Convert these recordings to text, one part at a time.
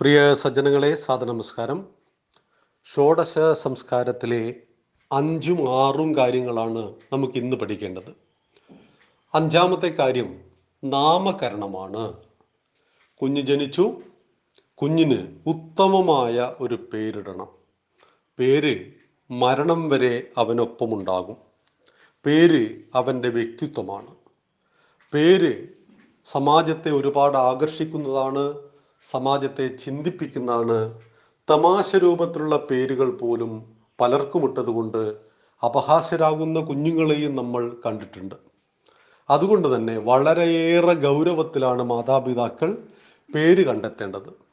പ്രിയ സജ്ജനങ്ങളെ സാധനമസ്കാരം ഷോഡശ സംസ്കാരത്തിലെ അഞ്ചും ആറും കാര്യങ്ങളാണ് നമുക്ക് ഇന്ന് പഠിക്കേണ്ടത്. അഞ്ചാമത്തെ കാര്യം നാമകരണമാണ്. കുഞ്ഞ് ജനിച്ചു കുഞ്ഞിന് ഉത്തമമായ ഒരു പേരിടണം. പേര് മരണം വരെ അവനൊപ്പമുണ്ടാകും. പേര് അവന്റെ വ്യക്തിത്വമാണ്. പേര് സമാജത്തെ ഒരുപാട് ആകർഷിക്കുന്നതാണ് സമാജത്തെ ചിന്തിപ്പിക്കുന്നതാണ് തമാശ രൂപത്തിലുള്ള പേരുകൾ പോലും പലർക്കും ഇട്ടതുകൊണ്ട് അപഹാസ്യരാകുന്ന കുഞ്ഞുങ്ങളെയും നമ്മൾ കണ്ടിട്ടുണ്ട്. അതുകൊണ്ട് തന്നെ വളരെയേറെ ഗൗരവത്തിലാണ് മാതാപിതാക്കൾ പേര് കണ്ടെത്തേണ്ടത്.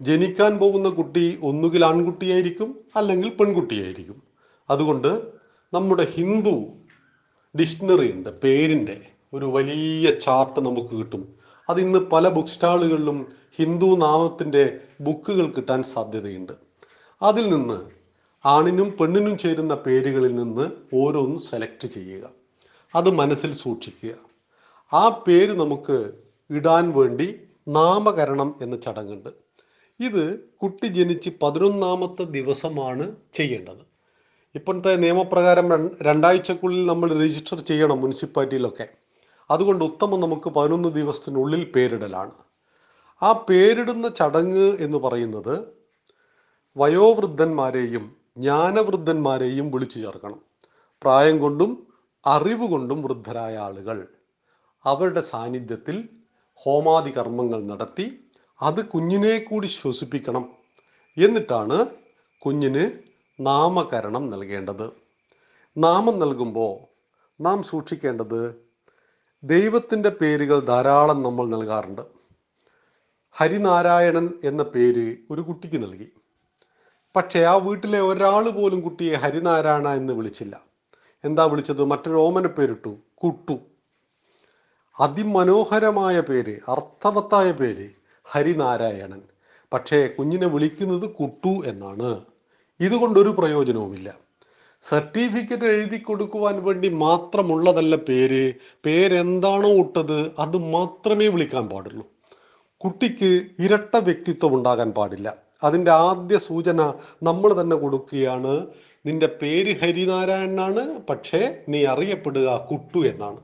ജനിക്കാൻ പോകുന്ന കുട്ടി ഒന്നുകിൽ ആൺകുട്ടിയായിരിക്കും അല്ലെങ്കിൽ പെൺകുട്ടിയായിരിക്കും. അതുകൊണ്ട് നമ്മുടെ ഹിന്ദു ഡിക്ഷണറി ഉണ്ട് പേരിന്റെ ഒരു വലിയ ചാർട്ട് നമുക്ക് കിട്ടും. അത് ഇന്ന് പല ബുക്ക് സ്റ്റാളുകളിലും ഹിന്ദു നാമത്തിന്റെ ബുക്കുകൾ കിട്ടാൻ സാധ്യതയുണ്ട്. അതിൽ നിന്ന് ആണിനും പെണ്ണിനും ചേരുന്ന പേരുകളിൽ നിന്ന് ഓരോന്ന് സെലക്ട് ചെയ്യുക. അത് മനസ്സിൽ സൂക്ഷിക്കുക. ആ പേര് നമുക്ക് ഇടാൻ വേണ്ടി നാമകരണം എന്ന ചടങ്ങുണ്ട്. ഇത് കുട്ടി ജനിച്ച് പതിനൊന്നാമത്തെ ദിവസമാണ് ചെയ്യേണ്ടത്. ഇപ്പോഴത്തെ നിയമപ്രകാരം രണ്ടാഴ്ചക്കുള്ളിൽ നമ്മൾ രജിസ്റ്റർ ചെയ്യണം മുനിസിപ്പാലിറ്റിയിലൊക്കെ. അതുകൊണ്ട് ഉത്തമം നമുക്ക് പതിനൊന്ന് ദിവസത്തിനുള്ളിൽ പേരിടലാണ്. ആ പേരിടുന്ന ചടങ്ങ് എന്ന് പറയുന്നത് വയോവൃദ്ധന്മാരെയും ജ്ഞാനവൃദ്ധന്മാരെയും വിളിച്ചു ചേർക്കണം. പ്രായം കൊണ്ടും അറിവ് കൊണ്ടും വൃദ്ധരായ ആളുകൾ അവരുടെ സാന്നിധ്യത്തിൽ ഹോമാദി കർമ്മങ്ങൾ നടത്തി അത് കുഞ്ഞിനെ കൂടി ശ്വസിപ്പിക്കണം എന്നിട്ടാണ് കുഞ്ഞിന് നാമകരണം നൽകേണ്ടത്. നാമം നൽകുമ്പോൾ നാം സൂക്ഷിക്കേണ്ടത് ദൈവത്തിന്റെ പേരുകൾ ധാരാളം നമ്മൾ നൽകാറുണ്ട്. ഹരിനാരായണൻ എന്ന പേര് ഒരു കുട്ടിക്ക് നൽകി. പക്ഷേ ആ വീട്ടിലെ ഒരാൾ പോലും കുട്ടിയെ ഹരിനാരായണ എന്ന് വിളിച്ചില്ല. എന്താ വിളിച്ചത്? മറ്റൊരു ഓമന പേരിട്ടു കുട്ടു. അതിമനോഹരമായ പേര് അർത്ഥവത്തായ പേര് ഹരിനാരായണൻ. പക്ഷേ കുഞ്ഞിനെ വിളിക്കുന്നത് കുട്ടു എന്നാണ്. ഇതുകൊണ്ടൊരു പ്രയോജനവുമില്ല. സർട്ടിഫിക്കറ്റ് എഴുതി കൊടുക്കുവാൻ വേണ്ടി മാത്രമുള്ളതല്ല പേര്. പേരെന്താണോ ഇട്ടത് അത് മാത്രമേ വിളിക്കാൻ പാടുള്ളൂ. കുട്ടിക്ക് ഇരട്ട വ്യക്തിത്വം ഉണ്ടാകാൻ പാടില്ല. അതിന്റെ ആദ്യ സൂചന നമ്മൾ തന്നെ കൊടുക്കുകയാണ് നിന്റെ പേര് ഹരിനാരായണനാണ് പക്ഷേ നീ അറിയപ്പെടുക കുട്ടു എന്നാണ്.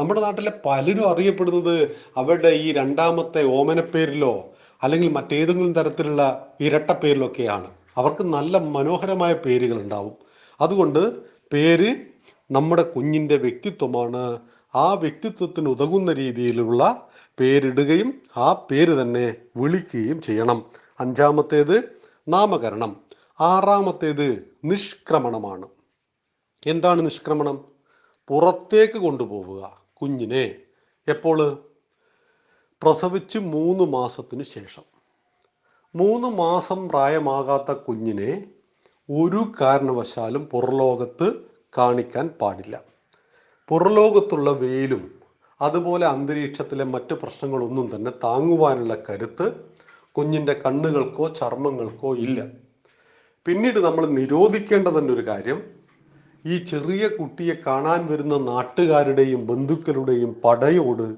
നമ്മുടെ നാട്ടിലെ പലരും അറിയപ്പെടുന്നത് അവരുടെ ഈ രണ്ടാമത്തെ ഓമനപ്പേരിലോ അല്ലെങ്കിൽ മറ്റേതെങ്കിലും തരത്തിലുള്ള ഇരട്ട പേരിലൊക്കെയാണ്. അവർക്ക് നല്ല മനോഹരമായ പേരുകൾ ഉണ്ടാവും അതുകൊണ്ട് പേര് നമ്മുടെ കുഞ്ഞിന്റെ വ്യക്തിത്വമാണ്. ആ വ്യക്തിത്വത്തിന് ഉതകുന്ന രീതിയിലുള്ള പേരിടുകയും ആ പേര് തന്നെ വിളിക്കുകയും ചെയ്യണം. അഞ്ചാമത്തേത് നാമകരണം. ആറാമത്തേത് നിഷ്ക്രമണമാണ്. എന്താണ് നിഷ്ക്രമണം? പുറത്തേക്ക് കൊണ്ടുപോവുക കുഞ്ഞിനെ. എപ്പോൾ? പ്രസവിച്ച് മൂന്ന് മാസത്തിന് ശേഷം. മൂന്ന് മാസം പ്രായമാകാത്ത കുഞ്ഞിനെ ഒരു കാരണവശാലും പുറലോകത്ത് കാണിക്കാൻ പാടില്ല. പുറലോകത്തുള്ള വെയിലും അതുപോലെ അന്തരീക്ഷത്തിലെ മറ്റ് പ്രശ്നങ്ങളൊന്നും തന്നെ താങ്ങുവാനുള്ള കരുത്ത് കുഞ്ഞിന്റെ കണ്ണുകൾക്കോ ചർമ്മങ്ങൾക്കോ ഇല്ല. പിന്നീട് നമ്മൾ നിരോധിക്കേണ്ടതന്നെ ഒരു കാര്യം ഈ ചെറിയ കുട്ടിയെ കാണാൻ വരുന്ന നാട്ടുകാരുടെയും ബന്ധുക്കളുടെയും പടയോട്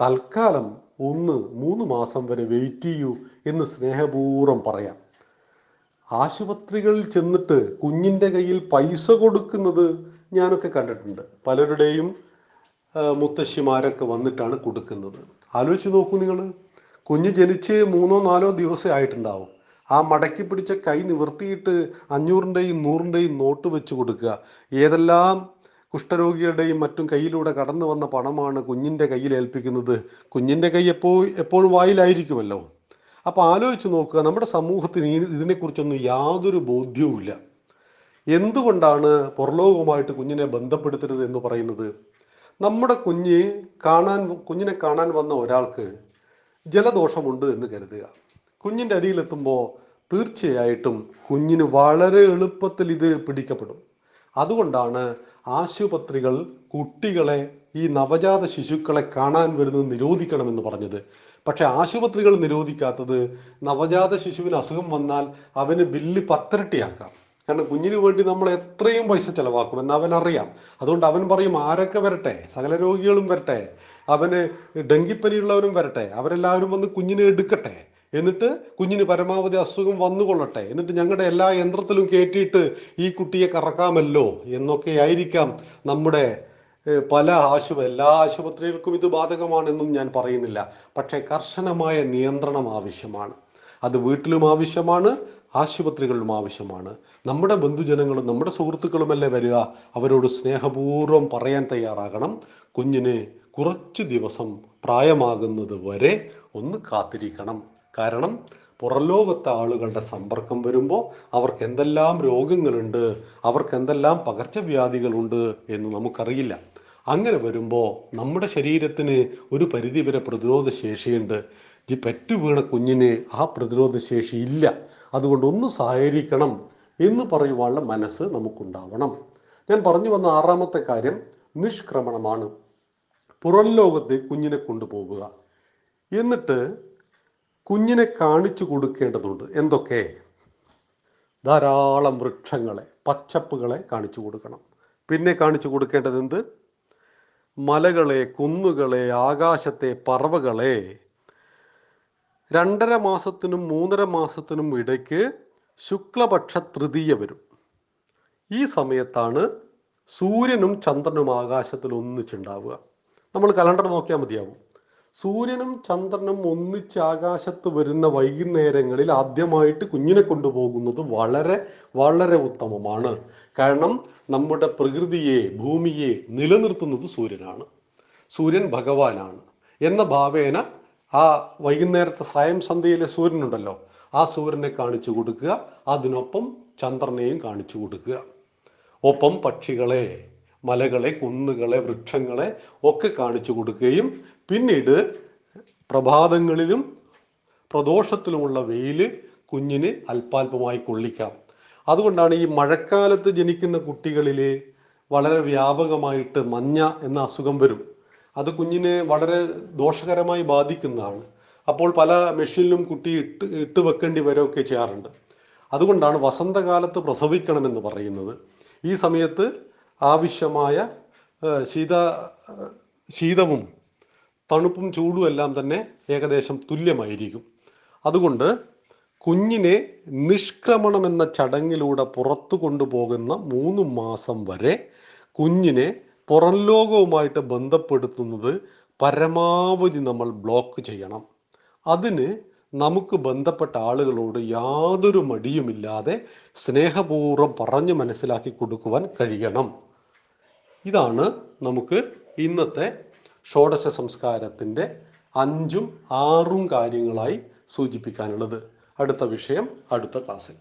തൽക്കാലം ഒന്ന് മൂന്ന് മാസം വരെ വെയിറ്റ് ചെയ്യൂ എന്ന് സ്നേഹപൂർവം പറയാം. ആശുപത്രികളിൽ ചെന്നിട്ട് കുഞ്ഞിന്റെ കയ്യിൽ പൈസ കൊടുക്കുന്നത് ഞാനൊക്കെ കണ്ടിട്ടുണ്ട്. പലരുടെയും മുത്തശ്ശിമാരൊക്കെ വന്നിട്ടാണ് കൊടുക്കുന്നത്. ആലോചിച്ച് നോക്കൂ നിങ്ങൾ കുഞ്ഞ് ജനിച്ച് മൂന്നോ നാലോ ദിവസം ആയിട്ടുണ്ടാവും. ആ മടക്കി പിടിച്ച കൈ നിവർത്തിയിട്ട് അഞ്ഞൂറിന്റെയും നൂറിന്റെയും നോട്ട് വെച്ച് കൊടുക്കുക. ഏതെല്ലാം കുഷ്ഠരോഗികളുടെയും മറ്റും കയ്യിലൂടെ കടന്നു വന്ന പണമാണ് കുഞ്ഞിന്റെ കയ്യിൽ ഏൽപ്പിക്കുന്നത്. കുഞ്ഞിന്റെ കൈ എപ്പോൾ എപ്പോഴും വായിലായിരിക്കുമല്ലോ. അപ്പോൾ ആലോചിച്ച് നോക്കുക നമ്മുടെ സമൂഹത്തിന് ഇതിനെക്കുറിച്ചൊന്നും യാതൊരു ബോധ്യവുമില്ല. എന്തുകൊണ്ടാണ് പുറലോകവുമായിട്ട് കുഞ്ഞിനെ ബന്ധപ്പെടുത്തരുത് എന്ന് പറയുന്നത്? നമ്മുടെ കുഞ്ഞ് കാണാൻ കുഞ്ഞിനെ കാണാൻ വന്ന ഒരാൾക്ക് ജലദോഷമുണ്ട് എന്ന് കരുതുക. കുഞ്ഞിന്റെ അരിയിലെത്തുമ്പോൾ തീർച്ചയായിട്ടും കുഞ്ഞിന് വളരെ എളുപ്പത്തിൽ ഇത് പിടിക്കപ്പെടും. അതുകൊണ്ടാണ് ആശുപത്രികൾ കുട്ടികളെ ഈ നവജാത ശിശുക്കളെ കാണാൻ വരുന്നത് നിരോധിക്കണമെന്ന് പറഞ്ഞത്. പക്ഷെ ആശുപത്രികൾ നിരോധിക്കാത്തത് നവജാത ശിശുവിന് അസുഖം വന്നാൽ അവന് ബില്ല് പത്തിരട്ടിയാക്കാം. കാരണം കുഞ്ഞിന് വേണ്ടി നമ്മൾ എത്രയും പൈസ ചെലവാക്കും എന്ന് അവൻ അറിയാം. അതുകൊണ്ട് അവൻ പറയും ആരൊക്കെ വരട്ടെ? സകല രോഗികളും വരട്ടെ. അവന് ഡെങ്കിപ്പനിയുള്ളവരും വരട്ടെ. അവരെല്ലാവരും വന്ന് കുഞ്ഞിനെ എടുക്കട്ടെ. എന്നിട്ട് കുഞ്ഞിന് പരമാവധി അസുഖം വന്നുകൊള്ളട്ടെ. എന്നിട്ട് ഞങ്ങളുടെ എല്ലാ യന്ത്രത്തിലും കയറ്റിയിട്ട് ഈ കുട്ടിയെ കറക്കാമല്ലോ എന്നൊക്കെ ആയിരിക്കാം നമ്മുടെ പല ആശുപ എല്ലാ ആശുപത്രികൾക്കും ഇത് ബാധകമാണെന്നും ഞാൻ പറയുന്നില്ല. പക്ഷേ കർശനമായ നിയന്ത്രണം ആവശ്യമാണ്. അത് വീട്ടിലും ആവശ്യമാണ്. ആശുപത്രികളിലും ആവശ്യമാണ്. നമ്മുടെ ബന്ധുജനങ്ങളും നമ്മുടെ സുഹൃത്തുക്കളുമല്ലേ വരിക? അവരോട് സ്നേഹപൂർവം പറയാൻ തയ്യാറാകണം. കുഞ്ഞിന് കുറച്ച് ദിവസം പ്രായമാകുന്നത് വരെ ഒന്ന് കാത്തിരിക്കണം. കാരണം പുറലോകത്തെ ആളുകളുടെ സമ്പർക്കം വരുമ്പോൾ അവർക്ക് എന്തെല്ലാം രോഗങ്ങളുണ്ട് അവർക്ക് എന്തെല്ലാം പകർച്ചവ്യാധികളുണ്ട് എന്ന് നമുക്കറിയില്ല. അങ്ങനെ വരുമ്പോൾ നമ്മുടെ ശരീരത്തിന് ഒരു പരിധിവരെ പ്രതിരോധ ശേഷിയുണ്ട് ഈ പെറ്റു വീണ കുഞ്ഞിന് ആ പ്രതിരോധ ശേഷി ഇല്ല. അതുകൊണ്ട് ഒന്ന് സഹകരിക്കണം എന്ന് പറയുവാനുള്ള മനസ്സ് നമുക്കുണ്ടാവണം. ഞാൻ പറഞ്ഞു വന്ന ആറാമത്തെ കാര്യം നിഷ്ക്രമണമാണ്. പുറം ലോകത്തെ കുഞ്ഞിനെ കൊണ്ടുപോവുക. എന്നിട്ട് കുഞ്ഞിനെ കാണിച്ചു കൊടുക്കേണ്ടതുണ്ട്. എന്തൊക്കെ? ധാരാളം വൃക്ഷങ്ങളെ പച്ചപ്പുകളെ കാണിച്ചു കൊടുക്കണം. പിന്നെ കാണിച്ചു കൊടുക്കേണ്ടത് എന്ത്? മലകളെ കുന്നുകളെ ആകാശത്തെ പറവകളെ രണ്ടര മാസത്തിനും മൂന്നര മാസത്തിനും ഇടയ്ക്ക് ശുക്ലപക്ഷ തൃതീയ വരും. ഈ സമയത്താണ് സൂര്യനും ചന്ദ്രനും ആകാശത്തിൽ ഒന്നിച്ചുണ്ടാവുക. നമ്മൾ കലണ്ടർ നോക്കിയാൽ മതിയാവും. സൂര്യനും ചന്ദ്രനും ഒന്നിച്ച് ആകാശത്ത് വരുന്ന വൈകുന്നേരങ്ങളിൽ ആദ്യമായിട്ട് കുഞ്ഞിനെ കൊണ്ടുപോകുന്നത് വളരെ വളരെ ഉത്തമമാണ്. കാരണം നമ്മുടെ പ്രകൃതിയെ ഭൂമിയെ നിലനിർത്തുന്നത് സൂര്യനാണ്. സൂര്യൻ ഭഗവാനാണ്. എന്ന ഭാവേന ആ വൈകുന്നേരത്തെ സായം സന്ധ്യയിലെ സൂര്യനുണ്ടല്ലോ ആ സൂര്യനെ കാണിച്ചു കൊടുക്കുക. അതിനൊപ്പം ചന്ദ്രനെയും കാണിച്ചു കൊടുക്കുക. ഒപ്പം പക്ഷികളെ മലകളെ കുന്നുകളെ വൃക്ഷങ്ങളെ ഒക്കെ കാണിച്ചു കൊടുക്കുകയും പിന്നീട് പ്രഭാതങ്ങളിലും പ്രദോഷത്തിലുമുള്ള വെയിൽ കുഞ്ഞിന് അല്പാൽപമായി കൊള്ളിക്കാം. അതുകൊണ്ടാണ് ഈ മഴക്കാലത്ത് ജനിക്കുന്ന കുട്ടികളിൽ വളരെ വ്യാപകമായിട്ട് മഞ്ഞ എന്ന അസുഖം വരും. അത് കുഞ്ഞിനെ വളരെ ദോഷകരമായി ബാധിക്കുന്നതാണ്. അപ്പോൾ പല മെഷീനിലും കുട്ടി ഇട്ട് ഇട്ട് വെക്കേണ്ടി വരികയൊക്കെ ചെയ്യാറുണ്ട്. അതുകൊണ്ടാണ് വസന്തകാലത്ത് പ്രസവിക്കണമെന്ന് പറയുന്നത്. ഈ സമയത്ത് ആവശ്യമായ ശീത ശീതവും തണുപ്പും ചൂടും എല്ലാം തന്നെ ഏകദേശം തുല്യമായിരിക്കും. അതുകൊണ്ട് കുഞ്ഞിനെ നിഷ്ക്രമണം എന്ന ചടങ്ങിലൂടെ പുറത്തു കൊണ്ടുപോകുന്ന മൂന്ന് മാസം വരെ കുഞ്ഞിനെ പുറം ലോകവുമായിട്ട് ബന്ധപ്പെടുത്തുന്നത് പരമാവധി നമ്മൾ ബ്ലോക്ക് ചെയ്യണം. അതിന് നമുക്ക് ബന്ധപ്പെട്ട ആളുകളോട് യാതൊരു മടിയുമില്ലാതെ സ്നേഹപൂർവം പറഞ്ഞു മനസ്സിലാക്കി കൊടുക്കുവാൻ കഴിയണം. ഇതാണ് നമുക്ക് ഇന്നത്തെ ഷോഡശ സംസ്കാരത്തിന്റെ അഞ്ചും ആറും കാര്യങ്ങളായി സൂചിപ്പിക്കാനുള്ളത്. അടുത്ത വിഷയം അടുത്ത ക്ലാസ്സിൽ.